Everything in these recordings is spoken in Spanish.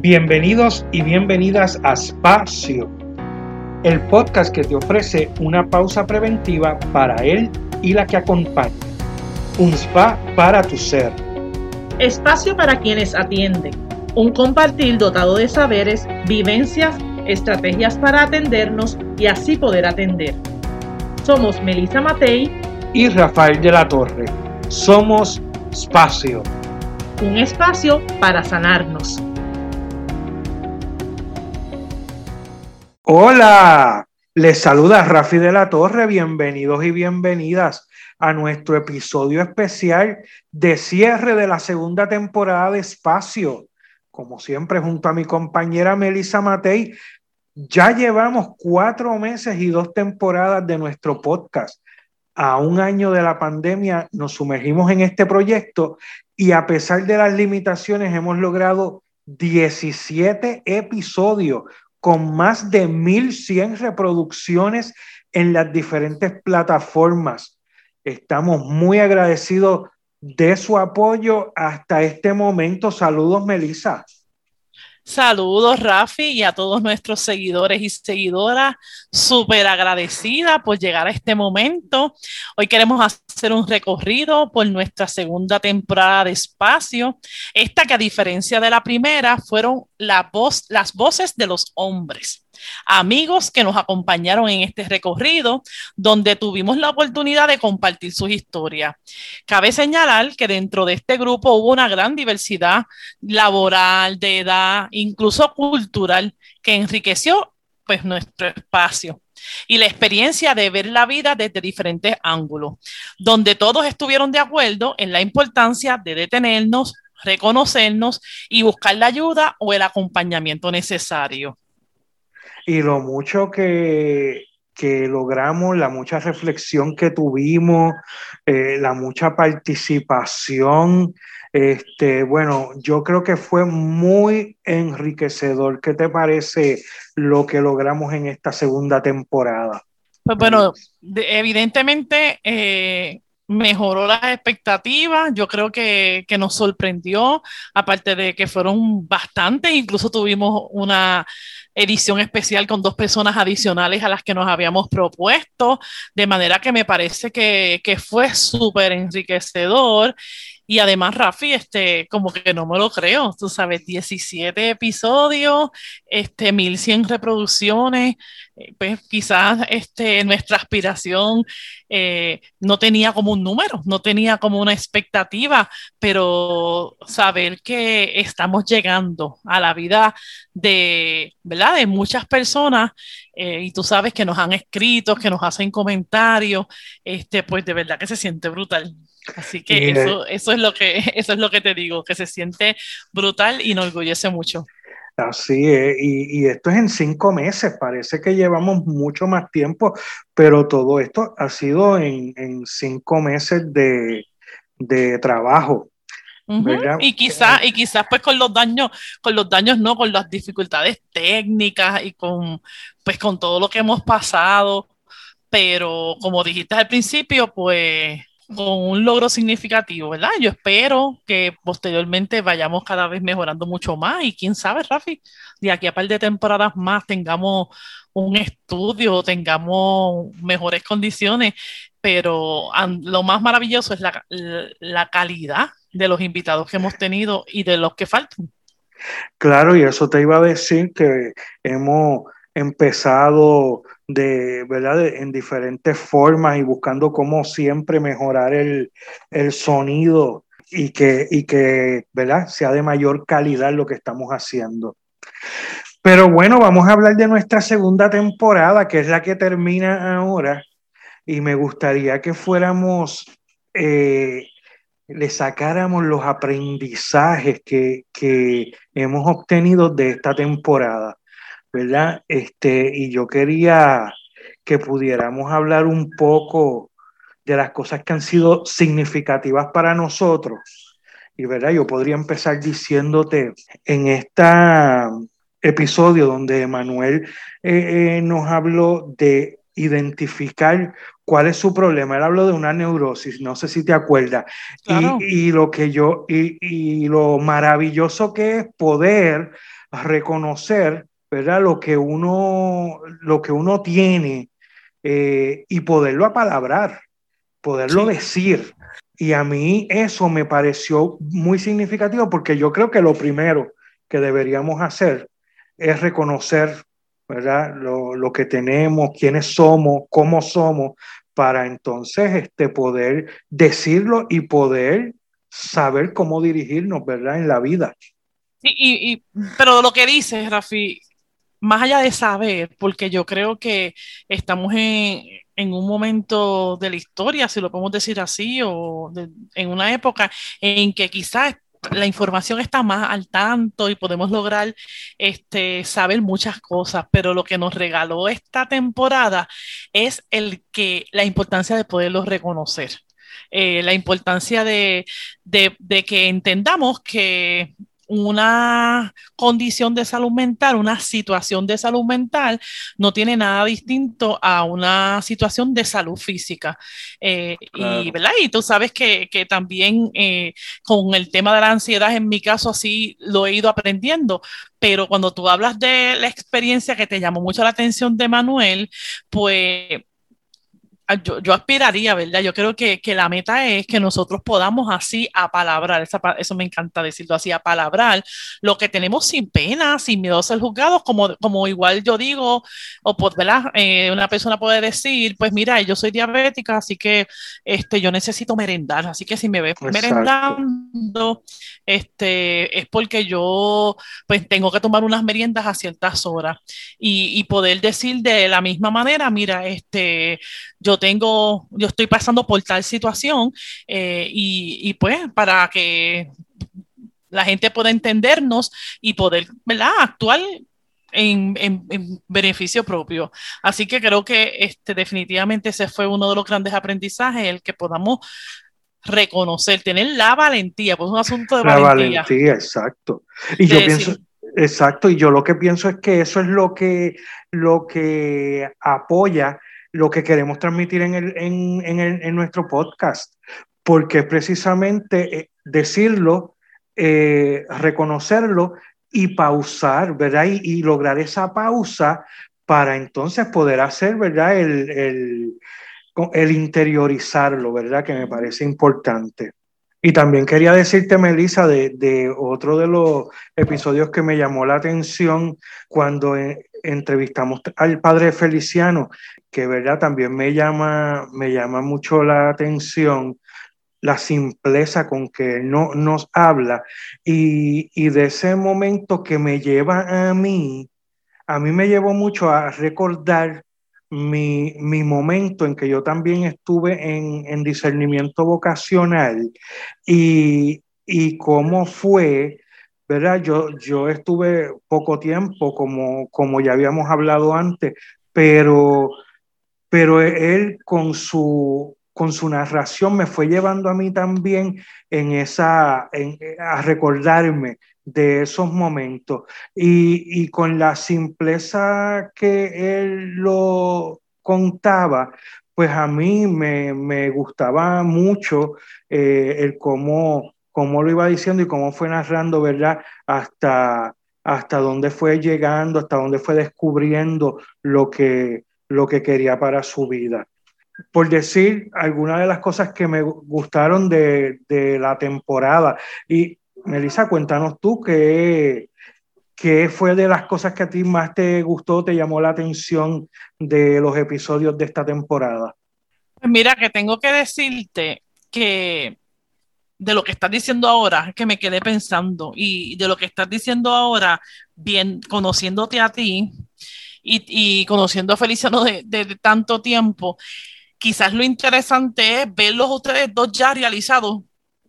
Bienvenidos y bienvenidas a Espacio, el podcast que te ofrece una pausa preventiva para él y la que acompaña. Un spa para tu ser. Espacio para quienes atienden. Un compartir dotado de saberes, vivencias, estrategias para atendernos y así poder atender. Somos Melissa Matei y Rafael de la Torre. Somos Espacio. Un espacio para sanarnos. Hola, les saluda Rafi de la Torre, bienvenidos y bienvenidas a nuestro episodio especial de cierre de la segunda temporada de Espacio. Como siempre, junto a mi compañera Melissa Matei, ya llevamos cuatro meses y dos temporadas de nuestro podcast. A un año de la pandemia nos sumergimos en este proyecto y a pesar de las limitaciones hemos logrado 17 episodios con más de 1.100 reproducciones en las diferentes plataformas. Estamos muy agradecidos de su apoyo hasta este momento. Saludos, Melissa. Saludos, Rafi, y a todos nuestros seguidores y seguidoras. Súper agradecida por llegar a este momento. Hoy queremos hacer un recorrido por nuestra segunda temporada de Espacio. Esta que a diferencia de la primera fueron las voces de los hombres amigos que nos acompañaron en este recorrido, donde tuvimos la oportunidad de compartir sus historias. Cabe señalar que dentro de este grupo hubo una gran diversidad laboral, de edad, incluso cultural, que enriqueció pues nuestro espacio y la experiencia de ver la vida desde diferentes ángulos, donde todos estuvieron de acuerdo en la importancia de detenernos, reconocernos y buscar la ayuda o el acompañamiento necesario y lo mucho que, logramos, la mucha reflexión que tuvimos, eh, la mucha participación. Este, bueno, yo creo que fue muy enriquecedor. ¿Qué te parece lo que logramos en esta segunda temporada? Pues bueno, evidentemente eh, mejoró las expectativas, yo creo que, que, nos sorprendió, aparte de que fueron bastantes, incluso tuvimos una edición especial con dos personas adicionales a las que nos habíamos propuesto, de manera que me parece que, que fue súper enriquecedor y además, Rafi, este, como que no me lo creo, tú sabes, 17 episodios, este, 1100 reproducciones, eh, pues quizás este, nuestra aspiración eh, no tenía como un número, no tenía como una expectativa, pero saber que estamos llegando a la vida de, ¿verdad? De muchas personas, eh, y tú sabes que nos han escrito, que nos hacen comentarios, este, pues de verdad que se siente brutal. Así que eso, eso, es lo que, eso es lo que te digo, que se siente brutal y nos enorgullece mucho. Así es, y, esto es en cinco meses, parece que llevamos mucho más tiempo, pero todo esto ha sido en, cinco meses de, trabajo. Y quizás, y quizás pues con los daños, con los daños no, con las dificultades técnicas y con pues con todo lo que hemos pasado, pero como dijiste al principio, pues con un logro significativo, ¿verdad? Yo espero que posteriormente vayamos cada vez mejorando mucho más y quién sabe, Rafi, de aquí a par de temporadas más tengamos un estudio, tengamos mejores condiciones, pero lo más maravilloso es la, la calidad de los invitados que hemos tenido y de los que faltan. Claro, y eso te iba a decir que hemos empezado de, ¿verdad? en diferentes formas y buscando cómo siempre mejorar el, sonido y que, y que ¿verdad? sea de mayor calidad lo que estamos haciendo. Pero bueno, vamos a hablar de nuestra segunda temporada, que es la que termina ahora, y me gustaría que fuéramos, eh, le sacáramos los aprendizajes que, que hemos obtenido de esta temporada. ¿Verdad? Este, y yo quería que pudiéramos hablar un poco de las cosas que han sido significativas para nosotros. Y verdad, yo podría empezar diciéndote en este episodio donde Manuel eh, eh, nos habló de identificar cuál es su problema. Él habló de una neurosis, no sé si te acuerdas. Y, lo que yo, y, lo maravilloso que es poder reconocer, ¿verdad? Lo que uno, lo que uno tiene eh, y poderlo apalabrar, poderlo decir. Y a mí eso me pareció muy significativo porque yo creo que lo primero que deberíamos hacer es reconocer ¿verdad? Lo, lo, que tenemos, quiénes somos, cómo somos, para entonces este, poder decirlo y poder saber cómo dirigirnos, ¿verdad? En la vida. y, y, pero lo que dices, Rafi, más allá de saber, porque yo creo que estamos en, en un momento de la historia, si lo podemos decir así, o en una época en que quizás la información está más al tanto y podemos lograr este, saber muchas cosas, pero lo que nos regaló esta temporada es el que, la importancia de poderlo reconocer. Eh, la importancia de, de, que entendamos que una condición de salud mental, una situación de salud mental, no tiene nada distinto a una situación de salud física. Eh, y, ¿verdad? y tú sabes que, que también eh, con el tema de la ansiedad, en mi caso, así lo he ido aprendiendo. Pero cuando tú hablas de la experiencia que te llamó mucho la atención de Manuel, pues yo, yo, aspiraría, ¿verdad? Yo creo que, que, la meta es que nosotros podamos así apalabrar, esa, eso me encanta decirlo así, apalabrar lo que tenemos sin pena, sin miedo a ser juzgados, como, como igual yo digo, o pues, ¿verdad? Eh, una persona puede decir, pues mira, yo soy diabética, así que este, yo necesito merendar, así que si me ves merendando, este, es porque yo pues tengo que tomar unas meriendas a ciertas horas y, y poder decir de la misma manera, mira, este, yo tengo, yo estoy pasando por tal situación eh, y, pues para que la gente pueda entendernos y poder, ¿verdad? Actuar en, beneficio propio. Así que creo que este, definitivamente ese fue uno de los grandes aprendizajes, el que podamos reconocer, tener la valentía, pues es un asunto de la valentía. exacto. Y yo pienso, exacto, y yo lo que pienso es que eso es lo que, lo que apoya lo que queremos transmitir en, el, en, en, en nuestro podcast, porque precisamente eh, decirlo, eh, reconocerlo y pausar, ¿verdad? Y, lograr esa pausa para entonces poder hacer, ¿verdad? El, el, el interiorizarlo, ¿verdad? Que me parece importante. Y también quería decirte, Melissa, de, de, otro de los episodios que me llamó la atención cuando eh, entrevistamos al padre Feliciano, que verdad también me llama, me llama mucho la atención la simpleza con que no, nos habla y, y, de ese momento que me lleva a mí, a mí me llevó mucho a recordar mi, mi momento en que yo también estuve en, en discernimiento vocacional y, y cómo fue ¿verdad? Yo, yo estuve poco tiempo, como, como ya habíamos hablado antes, pero, pero él con su, con su narración me fue llevando a mí también en esa, a recordarme de esos momentos. Y, y, con la simpleza que él lo contaba, pues a mí me, me gustaba mucho eh, el cómo cómo lo iba diciendo y cómo fue narrando, ¿verdad? Hasta, hasta dónde fue llegando, hasta dónde fue descubriendo lo que, lo que quería para su vida. Por decir algunas de las cosas que me gustaron de, de la temporada. Y Melissa, cuéntanos tú qué, qué fue de las cosas que a ti más te gustó, te llamó la atención de los episodios de esta temporada. Pues mira, que tengo que decirte que de lo que estás diciendo ahora, que me quedé pensando, y de lo que estás diciendo ahora, bien, conociéndote a ti y, conociendo a Feliciano de, tanto tiempo, quizás lo interesante es verlos ustedes dos ya realizados,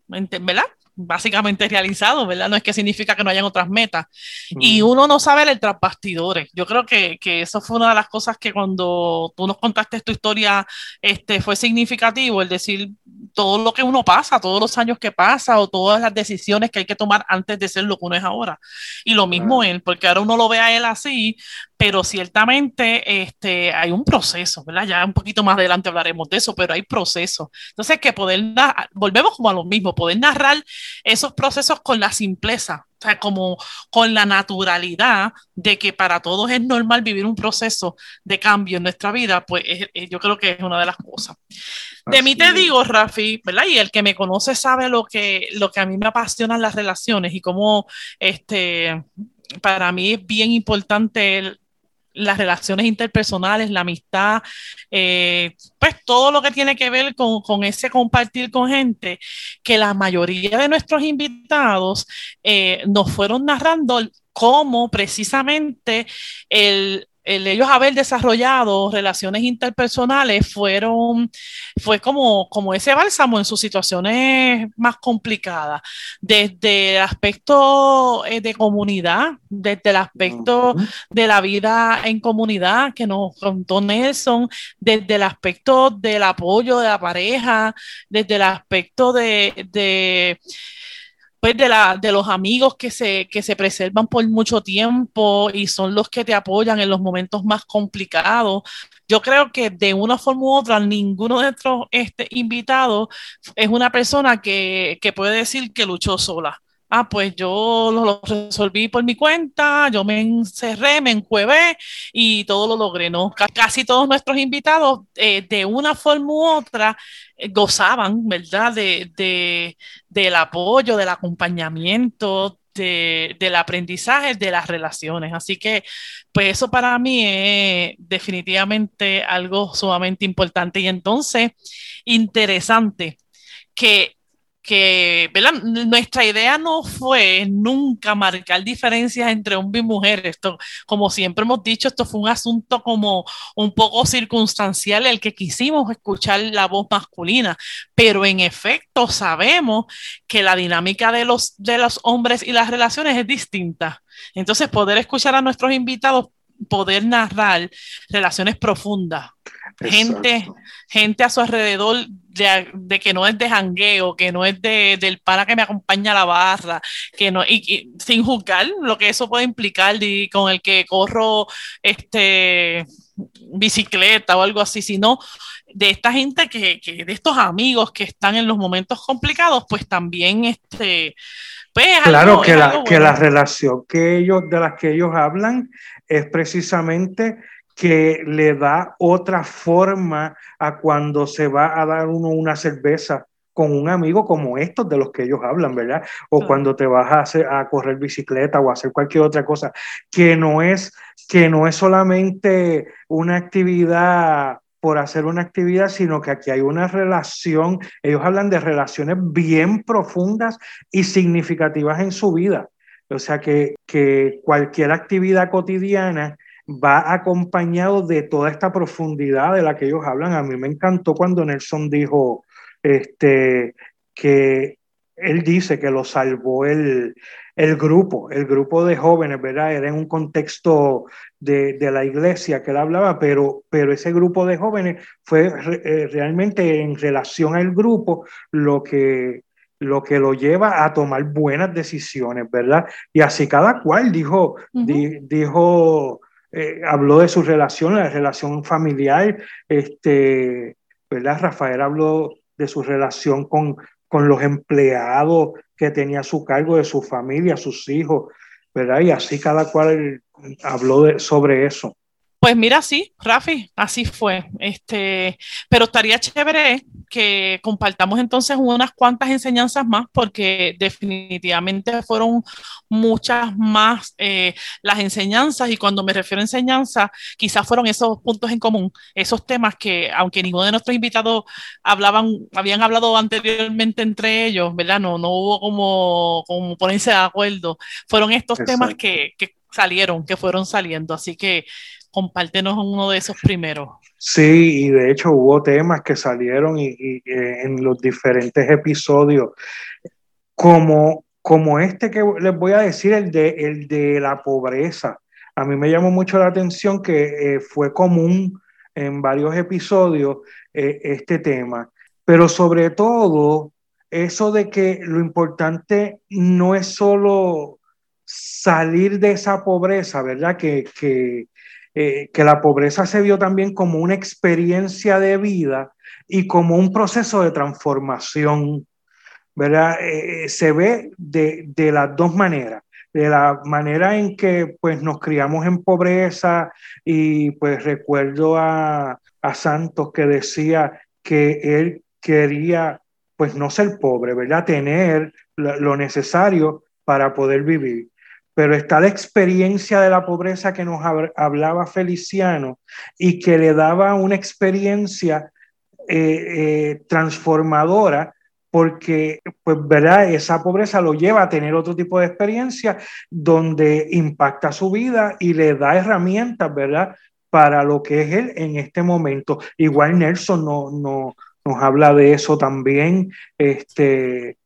¿verdad? básicamente realizado, ¿verdad? No es que significa que no hayan otras metas. Y uno no sabe el tras Yo creo que, que, eso fue una de las cosas que cuando tú nos contaste tu historia este, fue significativo, el decir todo lo que uno pasa, todos los años que pasa o todas las decisiones que hay que tomar antes de ser lo que uno es ahora. Y lo mismo él, porque ahora uno lo ve a él así, pero ciertamente este, hay un proceso, ¿verdad? Ya un poquito más adelante hablaremos de eso, pero hay proceso. Entonces, que poder, volvemos como a lo mismo, poder narrar esos procesos con la simpleza, o sea, como con la naturalidad de que para todos es normal vivir un proceso de cambio en nuestra vida, pues yo creo que es una de las cosas. De mí te digo, Rafi, ¿verdad? Y el que me conoce sabe lo que, lo que a mí me apasionan las relaciones y cómo este, para mí es bien importante el, las relaciones interpersonales, la amistad, eh, pues todo lo que tiene que ver con, ese compartir con gente, que la mayoría de nuestros invitados eh, nos fueron narrando cómo precisamente el, el ellos haber desarrollado relaciones interpersonales fueron, fue como, como ese bálsamo en sus situaciones más complicadas, desde el aspecto eh, de comunidad, desde el aspecto de la vida en comunidad que nos contó Nelson, desde el aspecto del apoyo de la pareja, desde el aspecto de pues de, la, de los amigos que se, que se preservan por mucho tiempo y son los que te apoyan en los momentos más complicados. Yo creo que de una forma u otra, ninguno de nuestros este, invitados es una persona que, que puede decir que luchó sola ah, pues yo lo, resolví por mi cuenta, yo me encerré, me encuevé y todo lo logré, ¿no? casi todos nuestros invitados, eh, de una forma u otra, eh, gozaban, ¿verdad? De, del apoyo, del acompañamiento, del aprendizaje, de las relaciones. Así que, pues eso para mí es definitivamente algo sumamente importante y entonces interesante que que nuestra idea no fue nunca marcar diferencias entre hombre y mujer. Esto, como siempre hemos dicho, esto fue un asunto como un poco circunstancial, el que quisimos escuchar la voz masculina, pero en efecto sabemos que la dinámica de los, de los hombres y las relaciones es distinta. Entonces, poder escuchar a nuestros invitados poder narrar relaciones profundas, gente, gente a su alrededor de, que no es de jangueo, que no es de, del para que me acompaña a la barra, que no, y, sin juzgar lo que eso puede implicar con el que corro este bicicleta o algo así, sino de esta gente que, que, de estos amigos que están en los momentos complicados, pues también este pues, claro que, la, que la relación que ellos, de las que ellos hablan es precisamente que le da otra forma a cuando se va a dar uno una cerveza con un amigo como estos de los que ellos hablan, ¿verdad? O cuando te vas a, hacer, a correr bicicleta o a hacer cualquier otra cosa, que no es, que no es solamente una actividad por hacer una actividad, sino que aquí hay una relación, ellos hablan de relaciones bien profundas y significativas en su vida. O sea que, que cualquier actividad cotidiana va acompañado de toda esta profundidad de la que ellos hablan. A mí me encantó cuando Nelson dijo este, que él dice que lo salvó el, el grupo, el grupo de jóvenes, ¿verdad? Era en un contexto de, de, la iglesia que él hablaba, pero, pero ese grupo de jóvenes fue eh, realmente en relación al grupo lo que, lo que lo lleva a tomar buenas decisiones, ¿verdad? Y así cada cual dijo, dijo eh, habló de su relación, la relación familiar, este, ¿verdad? Rafael habló de su relación con, con los empleados que tenía a su cargo, de su familia, sus hijos, ¿verdad? Y así cada cual habló sobre eso. Pues mira, sí, Rafi, así fue. Este, pero estaría chévere que compartamos entonces unas cuantas enseñanzas más, porque definitivamente fueron muchas más eh, las enseñanzas, y cuando me refiero a enseñanza, quizás fueron esos puntos en común, esos temas que, aunque ninguno de nuestros invitados hablaban, habían hablado anteriormente entre ellos, ¿verdad? No, no hubo como, como ponerse de acuerdo. Fueron estos temas que, que salieron, que fueron saliendo. Así que compártenos uno de esos primeros. Sí, y de hecho hubo temas que salieron y, eh, en los diferentes episodios. como, como este que les voy a decir, el de, el de la pobreza. A mí me llamó mucho la atención que eh, fue común en varios episodios eh, este tema, pero sobre todo eso de que lo importante no es solo salir de esa pobreza, ¿verdad? Que, eh, que la pobreza se vio también como una experiencia de vida y como un proceso de transformación, ¿verdad? Eh, se ve de, de, las dos maneras. De la manera en que pues nos criamos en pobreza y pues recuerdo a, a Santos que decía que él quería pues no ser pobre, ¿verdad? Tener lo necesario para poder vivir. Pero está la experiencia de la pobreza que nos hablaba Feliciano y que le daba una experiencia eh, eh, transformadora porque, pues, ¿verdad? Esa pobreza lo lleva a tener otro tipo de experiencia donde impacta su vida y le da herramientas, ¿verdad? Para lo que es él en este momento. Igual Nelson no, no, nos habla de eso también. Este,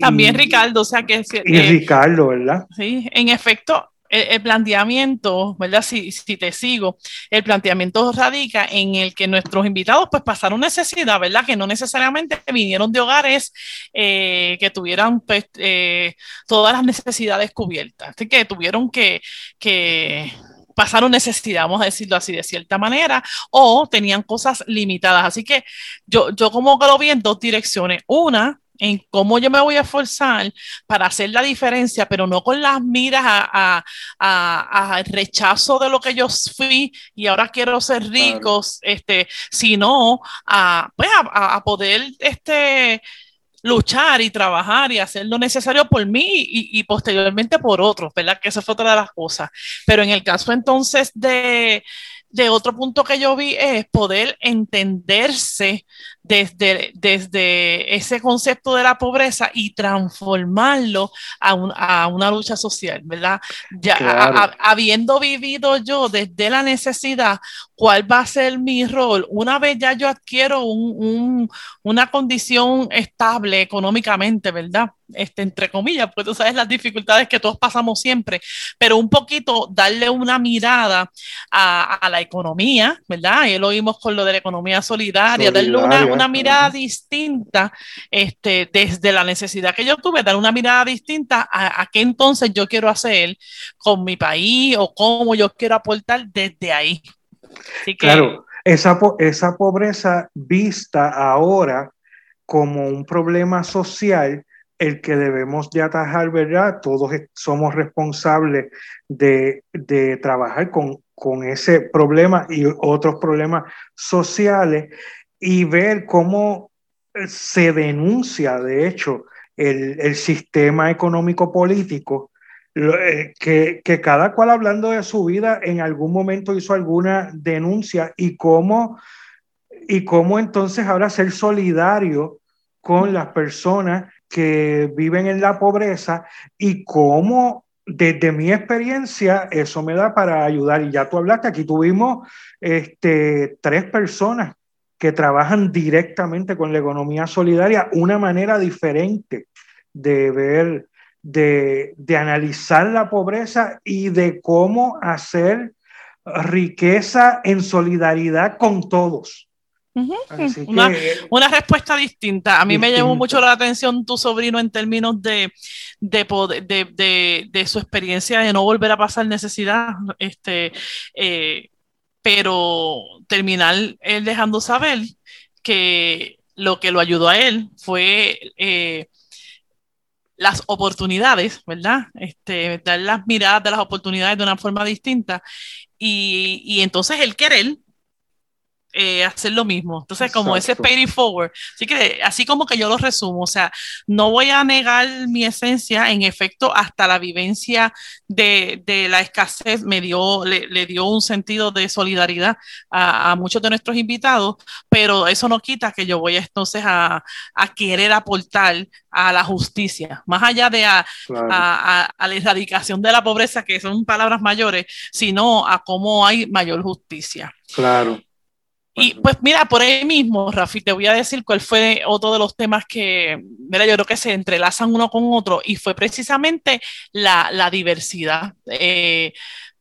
también Ricardo, o sea que... Y eh, Ricardo, ¿verdad? Sí, en efecto, el, planteamiento, ¿verdad? Si, si, te sigo, el planteamiento radica en el que nuestros invitados pues pasaron necesidad, ¿verdad? Que no necesariamente vinieron de hogares eh, que tuvieran pues, eh, todas las necesidades cubiertas, así que tuvieron que, que pasaron necesidad, vamos a decirlo así de cierta manera, o tenían cosas limitadas. Así que yo, yo como que lo vi en dos direcciones. Una, en cómo yo me voy a esforzar para hacer la diferencia, pero no con las miras a, a, rechazo de lo que yo fui y ahora quiero ser ricos, este, sino a, pues a, poder este, luchar y trabajar y hacer lo necesario por mí y, posteriormente por otros, ¿verdad? Que esa fue otra de las cosas. Pero en el caso entonces de, de otro punto que yo vi es poder entenderse desde, desde ese concepto de la pobreza y transformarlo a, a una lucha social, ¿verdad? Ya habiendo vivido yo desde la necesidad, ¿cuál va a ser mi rol? Una vez ya yo adquiero un, una condición estable económicamente, ¿verdad? Este, entre comillas, porque tú sabes las dificultades que todos pasamos siempre, pero un poquito darle una mirada a, a la economía, ¿verdad? Y lo vimos con lo de la economía solidaria, darle una, una mirada distinta este, desde la necesidad que yo tuve, dar una mirada distinta a, qué entonces yo quiero hacer con mi país o cómo yo quiero aportar desde ahí. claro, esa, esa pobreza vista ahora como un problema social el que debemos de atajar, ¿verdad? Todos somos responsables de, de trabajar con, con, ese problema y otros problemas sociales y ver cómo eh, se denuncia, de hecho, el, el sistema económico político, eh, que, que, cada cual hablando de su vida en algún momento hizo alguna denuncia y cómo, y cómo entonces ahora ser solidario con las personas que viven en la pobreza y cómo desde mi experiencia eso me da para ayudar. Y ya tú hablaste, aquí tuvimos este, tres personas que trabajan directamente con la economía solidaria, una manera diferente de ver, de, de analizar la pobreza y de cómo hacer riqueza en solidaridad con todos. una, una, respuesta distinta. A mí me llamó mucho la atención tu sobrino en términos de, de, de, de, su experiencia de no volver a pasar necesidad. Este, eh, pero terminar él dejando saber que lo que lo ayudó a él fue eh, las oportunidades, ¿verdad? Este, dar las miradas de las oportunidades de una forma distinta y, entonces el querer eh, hacer lo mismo. Entonces, como ese pay it forward. Así que, así como que yo lo resumo, o sea, no voy a negar mi esencia, en efecto, hasta la vivencia de, de la escasez me dio, le, le, dio un sentido de solidaridad a, a, muchos de nuestros invitados, pero eso no quita que yo voy entonces a, a querer aportar a la justicia, más allá de a, a, a, la erradicación de la pobreza, que son palabras mayores, sino a cómo hay mayor justicia. Claro. Y pues mira, por ahí mismo, Rafi, te voy a decir cuál fue otro de los temas que, mira, yo creo que se entrelazan uno con otro y fue precisamente la, la diversidad. Eh,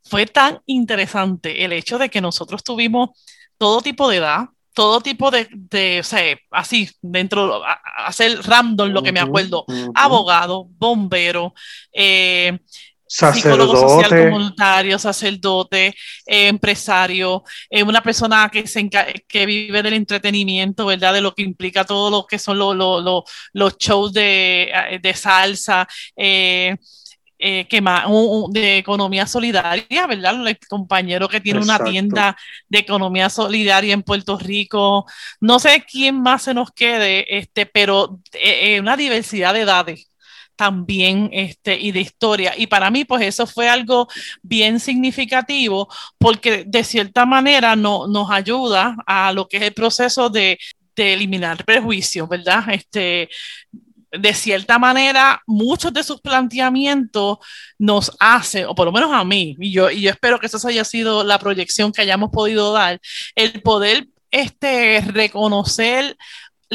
fue tan interesante el hecho de que nosotros tuvimos todo tipo de edad, todo tipo de, de o sea, así, dentro, hacer random lo que me acuerdo, abogado, bombero, eh, psicólogo social comunitario, sacerdote, eh, empresario, eh, una persona que, se que vive del entretenimiento, ¿verdad? De lo que implica todo lo que son los shows de, de salsa. Eh, eh, que más, de economía solidaria, ¿verdad? El compañero que tiene una tienda de economía solidaria en Puerto Rico. No sé quién más se nos quede, este, pero eh, eh, una diversidad de edades también este, y de historia. Y para mí, pues eso fue algo bien significativo porque de cierta manera no, nos ayuda a lo que es el proceso de, de eliminar prejuicios, ¿verdad? Este, de cierta manera, muchos de sus planteamientos nos hacen, o por lo menos a mí, y yo, y yo espero que esa haya sido la proyección que hayamos podido dar, el poder este, reconocer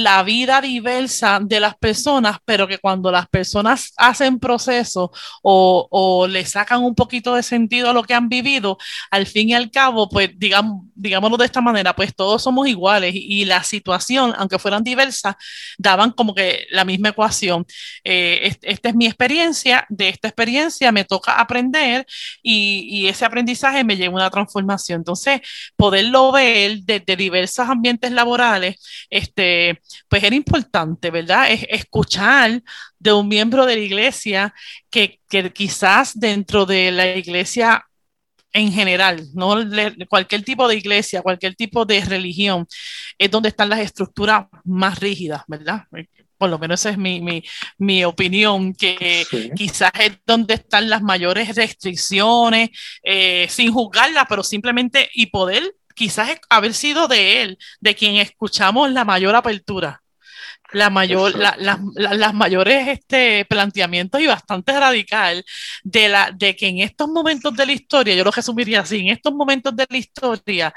la vida diversa de las personas, pero que cuando las personas hacen proceso o, o, le sacan un poquito de sentido a lo que han vivido, al fin y al cabo, pues digamos, digámoslo de esta manera, pues todos somos iguales y, la situación, aunque fueran diversas, daban como que la misma ecuación. Eh, esta es mi experiencia, de esta experiencia me toca aprender y, y ese aprendizaje me lleva a una transformación. Entonces, poderlo ver desde diversos ambientes laborales, este, pues era importante, ¿verdad? Es escuchar de un miembro de la iglesia que, que quizás dentro de la iglesia en general, no cualquier tipo de iglesia, cualquier tipo de religión, es donde están las estructuras más rígidas, ¿verdad? Por lo menos esa es mi, mi, mi opinión, que quizás es donde están las mayores restricciones, eh, sin juzgarlas, pero simplemente y poder quizás haber sido de él, de quien escuchamos la mayor apertura, la mayor, las mayores este, planteamientos y bastante radical de, la, de que en estos momentos de la historia, yo lo resumiría así, en estos momentos de la historia,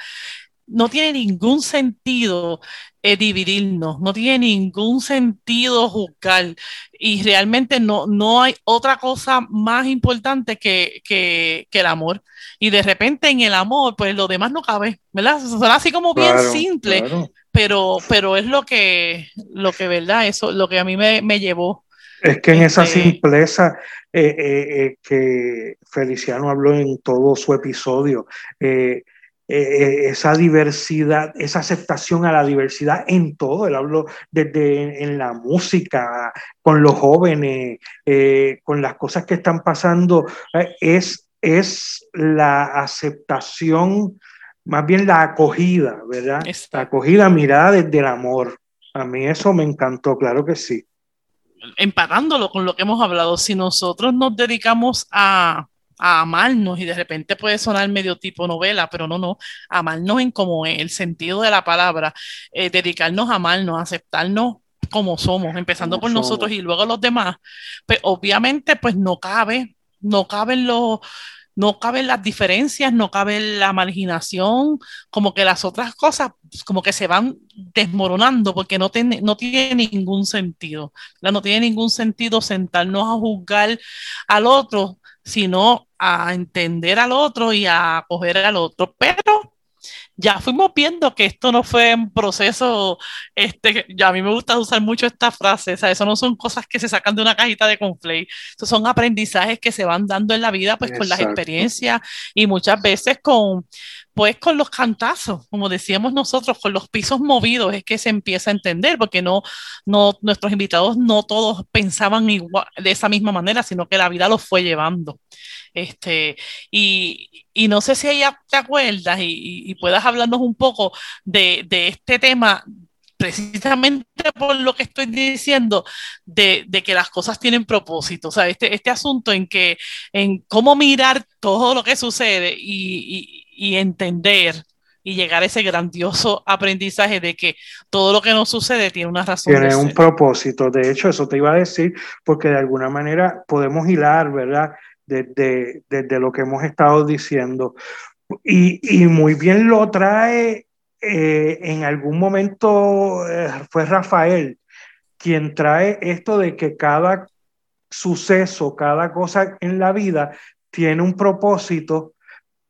no tiene ningún sentido eh, dividirnos, no tiene ningún sentido juzgar y realmente no, no hay otra cosa más importante que, que, que, el amor. Y de repente en el amor, pues lo demás no cabe, ¿verdad? Así como bien simple, Pero, pero es lo que, lo que, ¿verdad? Eso, lo que a mí me, me llevó. Es que en esa este simpleza eh, eh, que Feliciano habló en todo su episodio, eh, eh, esa diversidad, esa aceptación a la diversidad en todo. Él habló desde en la música, con los jóvenes, eh, con las cosas que están pasando. es, es la aceptación, más bien la acogida, ¿verdad? La acogida mirada desde el amor. A mí eso me encantó, claro que sí. Empatándolo con lo que hemos hablado, si nosotros nos dedicamos a a amarnos y de repente puede sonar medio tipo novela, pero no, no, amarnos en como el sentido de la palabra, eh, dedicarnos a amarnos, aceptarnos como somos, empezando por nosotros y luego los demás, pues obviamente pues no cabe, no caben los no caben las diferencias, no cabe la marginación, como que las otras cosas como que se van desmoronando porque no, tiene, no tiene ningún sentido. No tiene ningún sentido sentarnos a juzgar al otro sino a entender al otro y a acoger al otro. Pero ya fuimos viendo que esto no fue un proceso, este, ya a mí me gusta usar mucho esta frase, o sea, eso no son cosas que se sacan de una cajita de conflay, eso son aprendizajes que se van dando en la vida, pues con las experiencias y muchas veces con, pues con los cantazos, como decíamos nosotros, con los pisos movidos es que se empieza a entender, porque no, no, nuestros invitados no todos pensaban igual, de esa misma manera, sino que la vida los fue llevando. Este, y, y no sé si ella te acuerdas y, y, puedas hablarnos un poco de, de, este tema, precisamente por lo que estoy diciendo, de, de, que las cosas tienen propósito. O sea, este, este asunto en que, en cómo mirar todo lo que sucede y, y entender y llegar a ese grandioso aprendizaje de que todo lo que nos sucede tiene una razón. Tiene un propósito. De hecho, eso te iba a decir, porque de alguna manera podemos hilar, ¿verdad? Desde, desde lo que hemos estado diciendo. Y, y muy bien lo trae eh, en algún momento eh, fue Rafael quien trae esto de que cada suceso, cada cosa en la vida tiene un propósito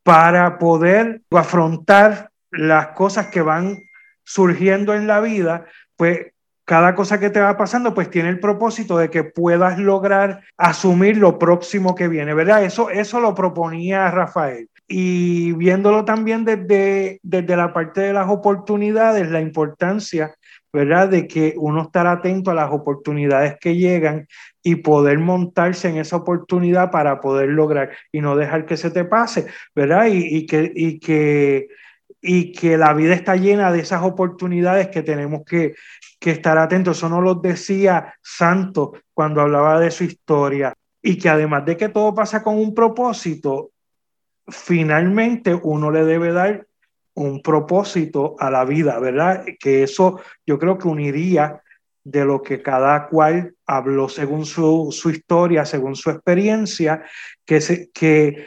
para poder afrontar las cosas que van surgiendo en la vida, pues cada cosa que te va pasando, pues tiene el propósito de que puedas lograr asumir lo próximo que viene, ¿verdad? Eso, eso lo proponía Rafael. Y viéndolo también desde, desde la parte de las oportunidades, la importancia, ¿verdad? De que uno estar atento a las oportunidades que llegan y poder montarse en esa oportunidad para poder lograr y no dejar que se te pase, ¿verdad? Y, que, y que y que la vida está llena de esas oportunidades que tenemos que, que estar atentos. Eso no lo decía Santo cuando hablaba de su historia. Y que además de que todo pasa con un propósito, finalmente uno le debe dar un propósito a la vida, ¿verdad? Que eso yo creo que uniría de lo que cada cual habló según su, su historia, según su experiencia, que, se, que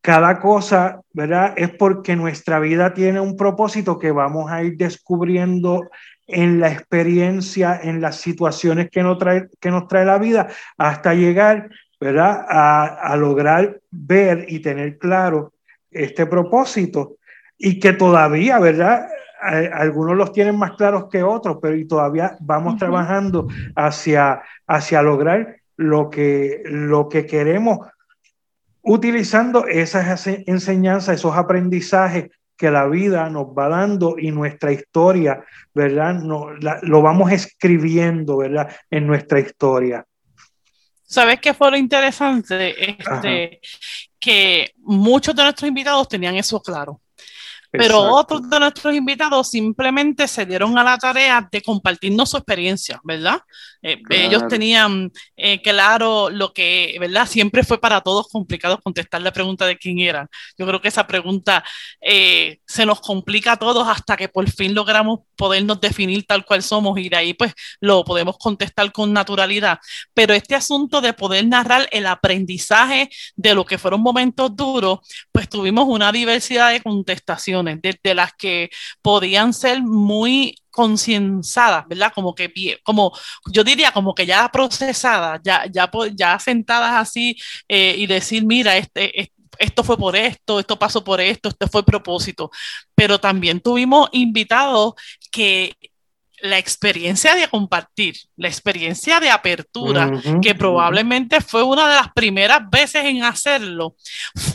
cada cosa, ¿verdad? Es porque nuestra vida tiene un propósito que vamos a ir descubriendo en la experiencia, en las situaciones que nos trae, que nos trae la vida, hasta llegar, ¿verdad? A, lograr ver y tener claro este propósito y que todavía, ¿verdad? algunos los tienen más claros que otros, pero y todavía vamos trabajando hacia, hacia lograr lo que, lo que queremos utilizando esas enseñanzas, esos aprendizajes que la vida nos va dando y nuestra historia, ¿verdad? No, lo vamos escribiendo, ¿verdad? En nuestra historia. ¿Sabes qué fue lo interesante? Este, que muchos de nuestros invitados tenían eso claro. Pero otros de nuestros invitados simplemente se dieron a la tarea de compartirnos su experiencia, ¿verdad? Eh, ellos tenían eh, claro lo que, ¿verdad? Siempre fue para todos complicado contestar la pregunta de quién eran. Yo creo que esa pregunta eh, se nos complica a todos hasta que por fin logramos podernos definir tal cual somos y de ahí pues lo podemos contestar con naturalidad. Pero este asunto de poder narrar el aprendizaje de lo que fueron momentos duros, pues tuvimos una diversidad de contestaciones, desde las que podían ser muy concienciadas, ¿verdad? Como que, como yo diría, como que ya procesadas, ya, ya, ya sentadas así eh, y decir, mira, este, este esto fue por esto, esto pasó por esto, este fue el propósito. Pero también tuvimos invitados que la experiencia de compartir, la experiencia de apertura, que probablemente fue una de las primeras veces en hacerlo,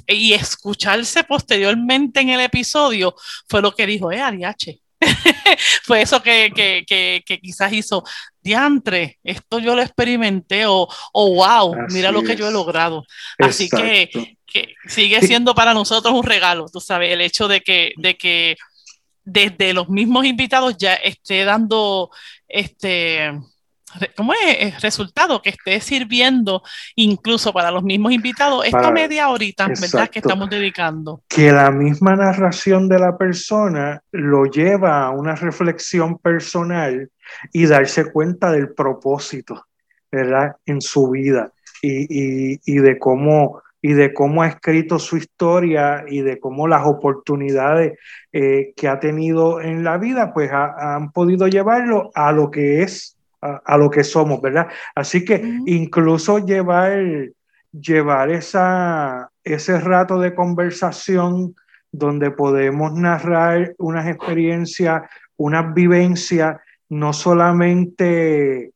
y escucharse posteriormente en el episodio, fue lo que dijo, eh, Ariache. fue eso que, que, que, quizás hizo, diantre, esto yo lo experimenté, o, wow, mira lo que yo he logrado. Así que, que sigue siendo para nosotros un regalo, tú sabes, el hecho de que, de que desde los mismos invitados ya esté dando este ¿cómo es? resultado que esté sirviendo incluso para los mismos invitados esta media horita, ¿verdad? Que estamos dedicando. Que la misma narración de la persona lo lleva a una reflexión personal y darse cuenta del propósito, ¿verdad? En su vida y, y, y de cómo y de cómo ha escrito su historia y de cómo las oportunidades eh, que ha tenido en la vida, pues han podido llevarlo a lo que es, a, lo que somos, ¿verdad? Así que incluso llevar, llevar esa, ese rato de conversación donde podemos narrar unas experiencias, unas vivencias, no solamente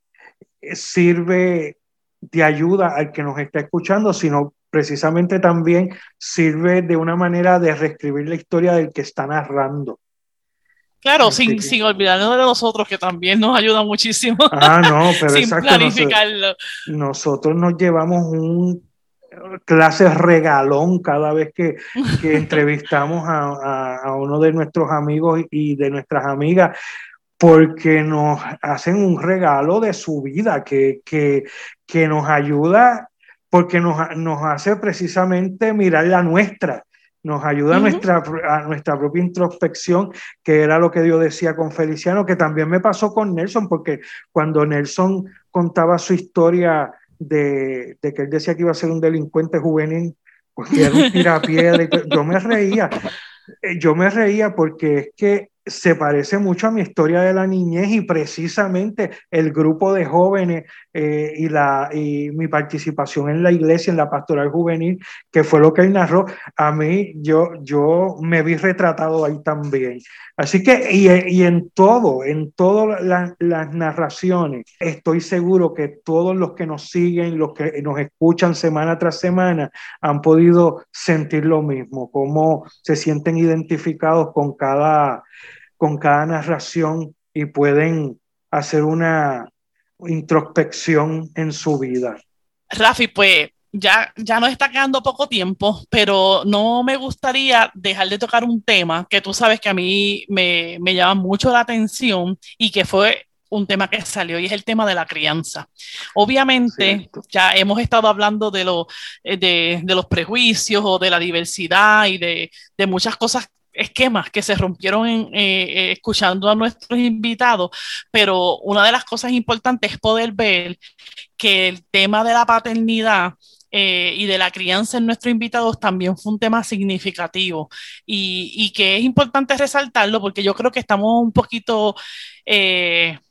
sirve de ayuda al que nos está escuchando, sino precisamente también sirve de una manera de reescribir la historia del que está narrando. Claro, sin, sin olvidarnos de nosotros, que también nos ayuda muchísimo. Ah, no, pero sin planificarlo. Nosotros, nos llevamos un clase regalón cada vez que, que entrevistamos a, a, uno de nuestros amigos y de nuestras amigas, porque nos hacen un regalo de su vida que, que, que nos ayuda porque nos, nos hace precisamente mirar la nuestra, nos ayuda a, nuestra, a nuestra propia introspección, que era lo que yo decía con Feliciano, que también me pasó con Nelson, porque cuando Nelson contaba su historia de, de que él decía que iba a ser un delincuente juvenil, porque era un tirapiedra, yo me reía, eh, yo me reía porque es que se parece mucho a mi historia de la niñez y precisamente el grupo de jóvenes eh, y, la, y mi participación en la iglesia, en la pastoral juvenil, que fue lo que él narró, a mí yo, yo me vi retratado ahí también. Así que, y, y en todo, en todas las narraciones, estoy seguro que todos los que nos siguen, los que nos escuchan semana tras semana, han podido sentir lo mismo, cómo se sienten identificados con cada con cada narración y pueden hacer una introspección en su vida. Rafi, pues ya, ya nos está quedando poco tiempo, pero no me gustaría dejar de tocar un tema que tú sabes que a mí me, me llama mucho la atención y que fue un tema que salió y es el tema de la crianza. Obviamente, ya hemos estado hablando de, lo, eh, de, de, los prejuicios o de la diversidad y de, de muchas cosas esquemas que se rompieron eh, eh, escuchando a nuestros invitados, pero una de las cosas importantes es poder ver que el tema de la paternidad eh, y de la crianza en nuestros invitados también fue un tema significativo. Y, que es importante resaltarlo porque yo creo que estamos un poquito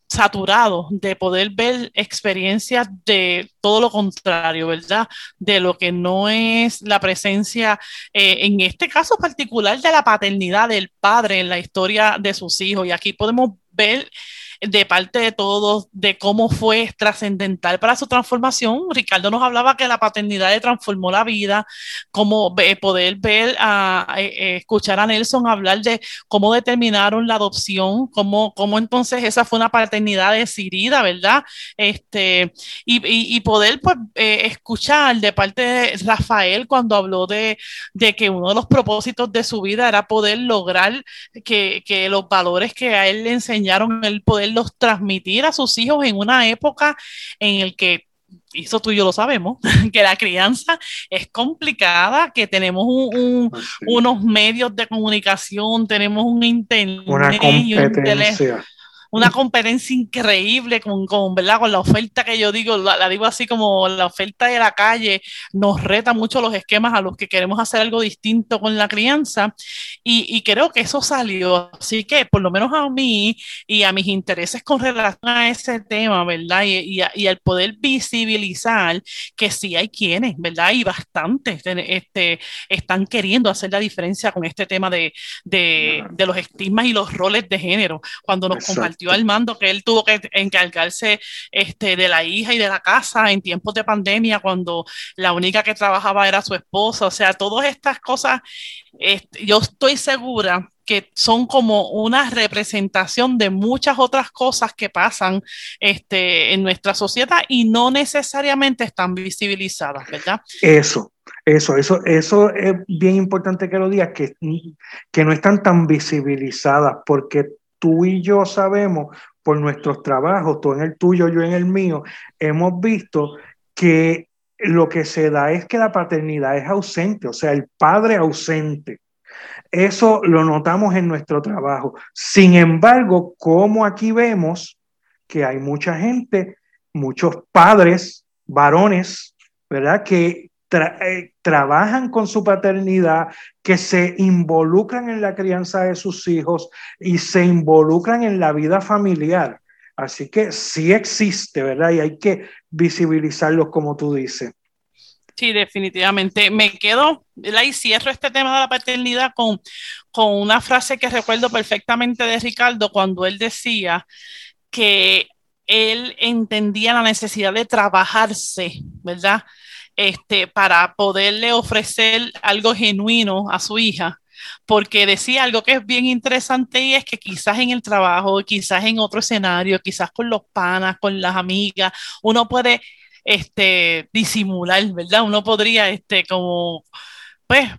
saturado de poder ver experiencias de todo lo contrario, ¿verdad? De lo que no es la presencia, eh, en este caso particular, de la paternidad del padre en la historia de sus hijos. Y aquí podemos ver de parte de todos de cómo fue trascendental para su transformación. Ricardo nos hablaba que la paternidad le transformó la vida, cómo poder ver, a, eh, eh, escuchar a Nelson hablar de cómo determinaron la adopción, cómo, cómo entonces esa fue una paternidad decidida, ¿verdad? Este, y, y, poder pues, eh, escuchar de parte de Rafael cuando habló de, de, que uno de los propósitos de su vida era poder lograr que, que los valores que a él le enseñaron, el poder los transmitir a sus hijos en una época en el que eso tú y yo lo sabemos, que la crianza es complicada, que tenemos un, ah, unos medios de comunicación, tenemos un internet una competencia una competencia increíble con, con, ¿verdad? con la oferta que yo digo, la, digo así como la oferta de la calle, nos reta mucho los esquemas a los que queremos hacer algo distinto con la crianza y, y creo que eso salió, así que por lo menos a mí y a mis intereses con relación a ese tema, ¿verdad? Y, y, al poder visibilizar que sí hay quienes, ¿verdad? Y bastantes este, están queriendo hacer la diferencia con este tema de, de, de los estigmas y los roles de género. Cuando nos compartimos al mando que él tuvo que encargarse este, de la hija y de la casa en tiempos de pandemia, cuando la única que trabajaba era su esposa. O sea, todas estas cosas, este, yo estoy segura que son como una representación de muchas otras cosas que pasan este, en nuestra sociedad y no necesariamente están visibilizadas, ¿verdad? Eso, eso, eso, eso es bien importante que lo digas, que, que no están tan visibilizadas, porque tú y yo sabemos por nuestros trabajos, tú en el tuyo, yo en el mío, hemos visto que lo que se da es que la paternidad es ausente, o sea, el padre ausente. Eso lo notamos en nuestro trabajo. Sin embargo, como aquí vemos que hay mucha gente, muchos padres, varones, ¿verdad? Que eh, trabajan con su paternidad, que se involucran en la crianza de sus hijos y se involucran en la vida familiar. Así que sí existe, ¿verdad? Y hay que visibilizarlos como tú dices. Sí, definitivamente. Me quedo, y cierro este tema de la paternidad con, con una frase que recuerdo perfectamente de Ricardo cuando él decía que él entendía la necesidad de trabajarse, ¿verdad? Este, para poderle ofrecer algo genuino a su hija, porque decía algo que es bien interesante y es que quizás en el trabajo, quizás en otro escenario, quizás con los panas, con las amigas, uno puede este, disimular, ¿verdad? Uno podría, este, como, pues,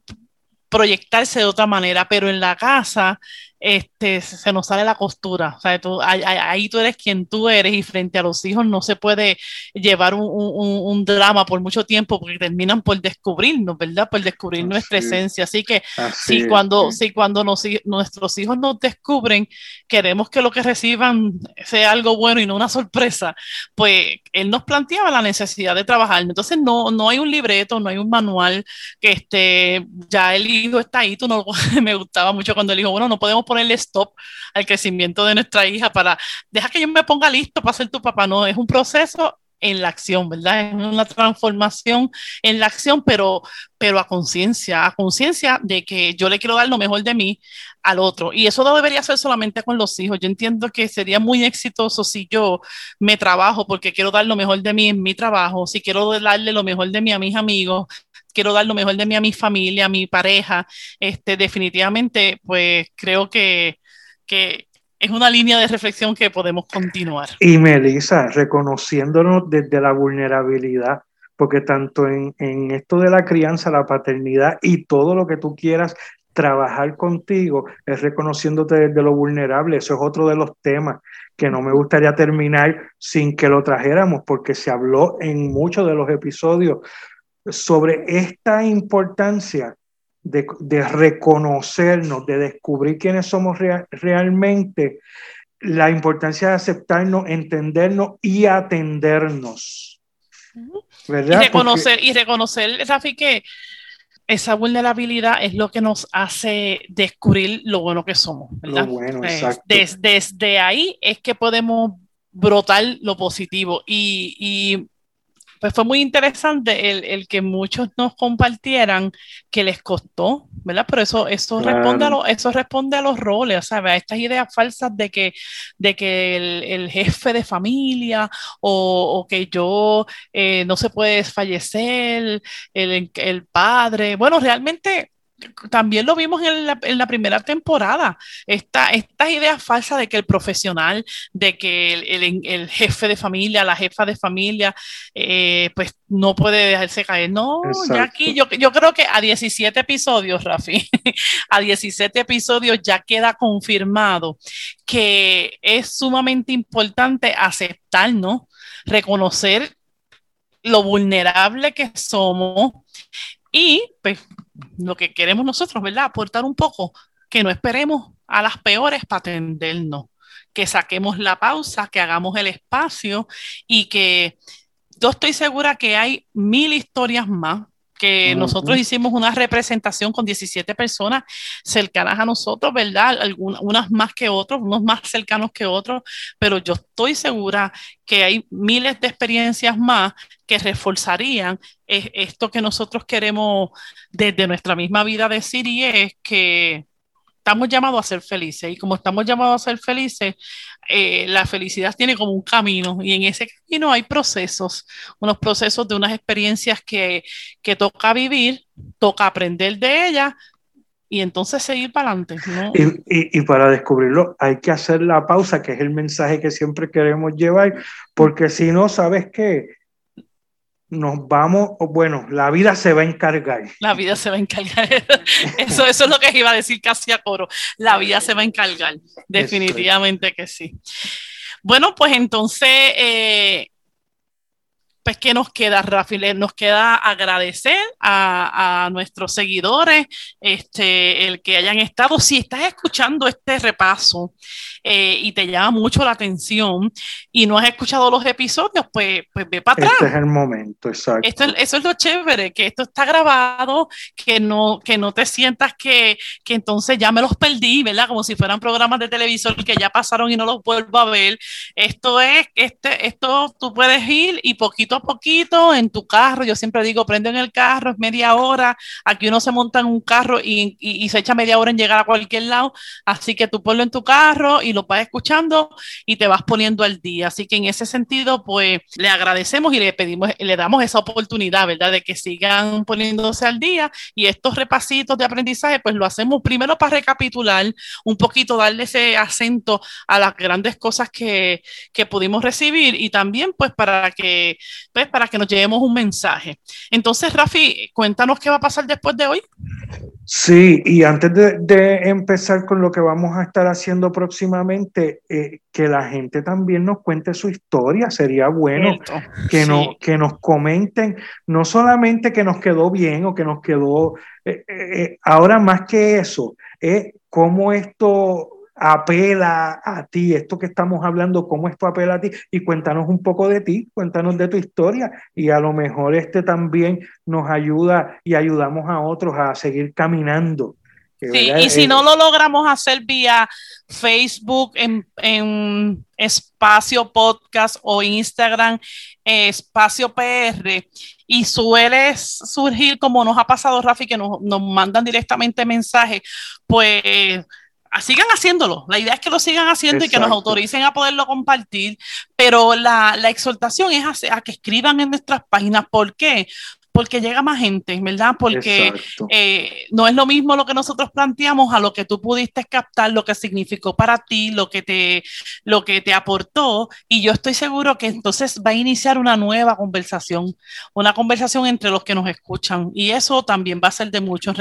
proyectarse de otra manera, pero en la casa este, se nos sale la costura. O sea, tú, ahí, tú eres quien tú eres y frente a los hijos no se puede llevar un, un, drama por mucho tiempo porque terminan por descubrirnos, ¿verdad? Por descubrir nuestra esencia. Así que si cuando, si cuando nuestros hijos nos descubren, queremos que lo que reciban sea algo bueno y no una sorpresa, pues él nos planteaba la necesidad de trabajar. Entonces no, no hay un libreto, no hay un manual que esté, ya el hijo está ahí, tú no, me gustaba mucho cuando el hijo, bueno, no podemos ponerle stop al crecimiento de nuestra hija para, deja que yo me ponga listo para ser tu papá, no, es un proceso en la acción, ¿verdad? Es una transformación en la acción, pero, pero a conciencia, a conciencia de que yo le quiero dar lo mejor de mí al otro. Y eso no debería ser solamente con los hijos. Yo entiendo que sería muy exitoso si yo me trabajo porque quiero dar lo mejor de mí en mi trabajo, si quiero darle lo mejor de mí a mis amigos, quiero dar lo mejor de mí a mi familia, a mi pareja. Este, definitivamente, pues creo que, que es una línea de reflexión que podemos continuar. Y Melissa, reconociéndonos desde la vulnerabilidad, porque tanto en, en, esto de la crianza, la paternidad y todo lo que tú quieras trabajar contigo, es reconociéndote desde lo vulnerable. Eso es otro de los temas que no me gustaría terminar sin que lo trajéramos, porque se habló en muchos de los episodios sobre esta importancia de, reconocernos, de descubrir quiénes somos realmente, la importancia de aceptarnos, entendernos y atendernos. ¿verdad? Y reconocer, y reconocer, Rafi, que esa vulnerabilidad es lo que nos hace descubrir lo bueno que somos. ¿verdad? Lo bueno, exacto. desde ahí es que podemos brotar lo positivo. Y, y pues fue muy interesante el, que muchos nos compartieran que les costó, ¿verdad? Pero eso, eso, responde, a lo, eso responde a los roles, ¿sabes? A estas ideas falsas de que, de que el, jefe de familia o, que yo eh, no se puede fallecer, el, el padre. Bueno, realmente también lo vimos en la, primera temporada, Esta, estas ideas falsas de que el profesional, de que el, jefe de familia, la jefa de familia, eh, pues no puede dejarse caer. No, ya aquí yo, yo creo que a 17 episodios, Rafi, a 17 episodios ya queda confirmado que es sumamente importante aceptarnos, reconocer lo vulnerable que somos y pues lo que queremos nosotros, ¿verdad? Aportar un poco, que no esperemos a las peores para atendernos, que saquemos la pausa, que hagamos el espacio y que yo estoy segura que hay mil historias más que nosotros hicimos una representación con 17 personas cercanas a nosotros, ¿verdad? Algunas, unas más que otros, unos más cercanos que otros, pero yo estoy segura que hay miles de experiencias más que reforzarían esto que nosotros queremos desde nuestra misma vida decir y es que estamos llamados a ser felices y como estamos llamados a ser felices, eh, la felicidad tiene como un camino y en ese camino hay procesos, unos procesos de unas experiencias que, que toca vivir, toca aprender de ellas y entonces seguir para adelante. Y, y, y, para descubrirlo hay que hacer la pausa, que es el mensaje que siempre queremos llevar, porque si no, ¿sabes qué? Nos vamos, bueno, la vida se va a encargar. La vida se va a encargar. Eso, eso es lo que iba a decir casi a coro. La vida se va a encargar. Definitivamente que sí. Bueno, pues entonces, eh, pues, ¿qué nos queda, Rafi? Nos queda agradecer a, nuestros seguidores, este, el que hayan estado. Si estás escuchando este repaso eh, y te llama mucho la atención y no has escuchado los episodios, pues, pues ve para atrás. Este es el momento, exacto. Esto, eso es lo chévere, que esto está grabado, que no, que no te sientas que, que entonces ya me los perdí, ¿verdad? Como si fueran programas de televisión que ya pasaron y no los vuelvo a ver. Esto es, este, esto tú puedes ir y poquito poquito en tu carro. Yo siempre digo, prende en el carro, es media hora. Aquí uno se monta en un carro y, y, se echa media hora en llegar a cualquier lado. Así que tú ponlo en tu carro y lo vas escuchando y te vas poniendo al día. Así que en ese sentido, pues le agradecemos y le pedimos, le damos esa oportunidad, ¿verdad? De que sigan poniéndose al día y estos repasitos de aprendizaje, pues lo hacemos primero para recapitular un poquito, darle ese acento a las grandes cosas que, que pudimos recibir y también pues para que pues, para que nos llevemos un mensaje. Entonces, Rafi, cuéntanos qué va a pasar después de hoy. Sí, y antes de, empezar con lo que vamos a estar haciendo próximamente, eh, que la gente también nos cuente su historia. Sería bueno que, no, que nos comenten, no solamente que nos quedó bien o que nos quedó, eh, eh, ahora más que eso, es cómo esto apela a ti, esto que estamos hablando, cómo esto apela a ti, y cuéntanos un poco de ti, cuéntanos de tu historia, y a lo mejor este también nos ayuda y ayudamos a otros a seguir caminando. Sí, y si no lo logramos hacer vía Facebook, en, Espacio Podcast o Instagram, Espacio PR, y suele surgir, como nos ha pasado, Rafi, que nos, nos mandan directamente mensajes, pues sigan haciéndolo. La idea es que lo sigan haciendo y que nos autoricen a poderlo compartir, pero la, exhortación es a, que escriban en nuestras páginas. ¿Por qué? Porque llega más gente, ¿verdad? Porque eh, no es lo mismo lo que nosotros planteamos a lo que tú pudiste captar, lo que significó para ti, lo que te, lo que te aportó. Y yo estoy seguro que entonces va a iniciar una nueva conversación, una conversación entre los que nos escuchan. Y eso también va a ser de mucho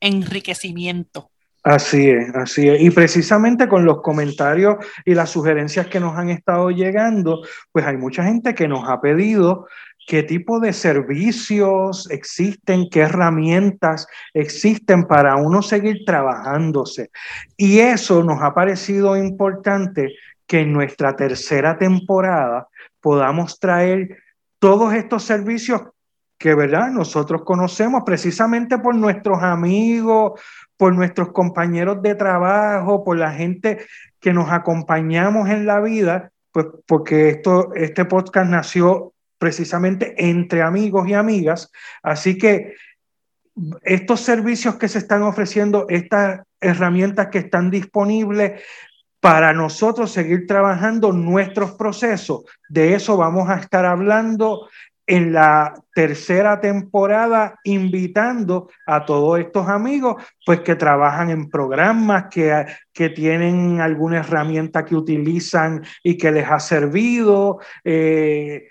enriquecimiento. Así es, así es. Y precisamente con los comentarios y las sugerencias que nos han estado llegando, pues hay mucha gente que nos ha pedido qué tipo de servicios existen, qué herramientas existen para uno seguir trabajándose. Y eso nos ha parecido importante que en nuestra tercera temporada podamos traer todos estos servicios que, ¿verdad? Nosotros conocemos precisamente por nuestros amigos, por nuestros compañeros de trabajo, por la gente que nos acompañamos en la vida, pues porque esto, este podcast nació precisamente entre amigos y amigas. Así que estos servicios que se están ofreciendo, estas herramientas que están disponibles para nosotros seguir trabajando nuestros procesos, de eso vamos a estar hablando en la tercera temporada invitando a todos estos amigos pues que trabajan en programas que, tienen alguna herramienta que utilizan y que les ha servido eh,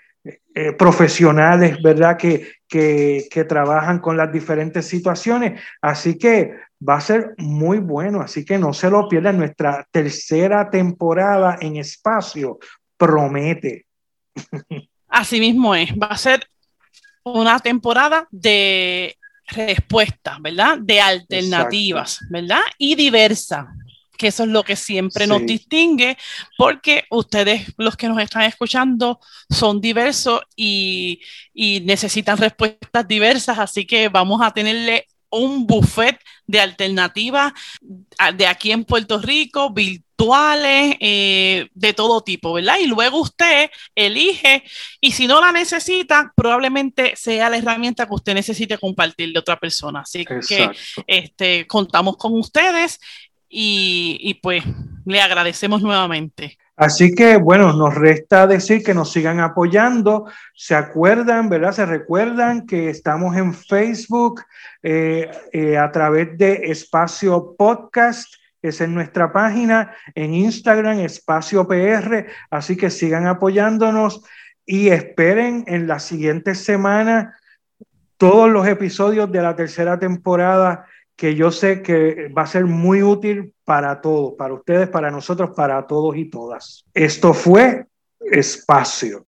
eh, profesionales verdad que, que, que trabajan con las diferentes situaciones. Así que va a ser muy bueno. Así que no se lo pierdan. Nuestra tercera temporada en espacio promete Así mismo es, va a ser una temporada de respuestas, ¿verdad? De alternativas, ¿verdad? Y diversa, que eso es lo que siempre nos distingue, porque ustedes, los que nos están escuchando, son diversos y, y necesitan respuestas diversas, así que vamos a tenerle un buffet de alternativas de aquí en Puerto Rico, virtuales, eh, de todo tipo, ¿verdad? Y luego usted elige y si no la necesita, probablemente sea la herramienta que usted necesite compartir de otra persona. Así que este, contamos con ustedes y, y pues le agradecemos nuevamente. Así que, bueno, nos resta decir que nos sigan apoyando. Se acuerdan, ¿verdad? Se recuerdan que estamos en Facebook eh, eh, a través de Espacio Podcast. Es nuestra página. En Instagram, Espacio PR. Así que sigan apoyándonos y esperen en la siguiente semana todos los episodios de la tercera temporada que yo sé que va a ser muy útil para todos, para ustedes, para nosotros, para todos y todas. Esto fue Espacio.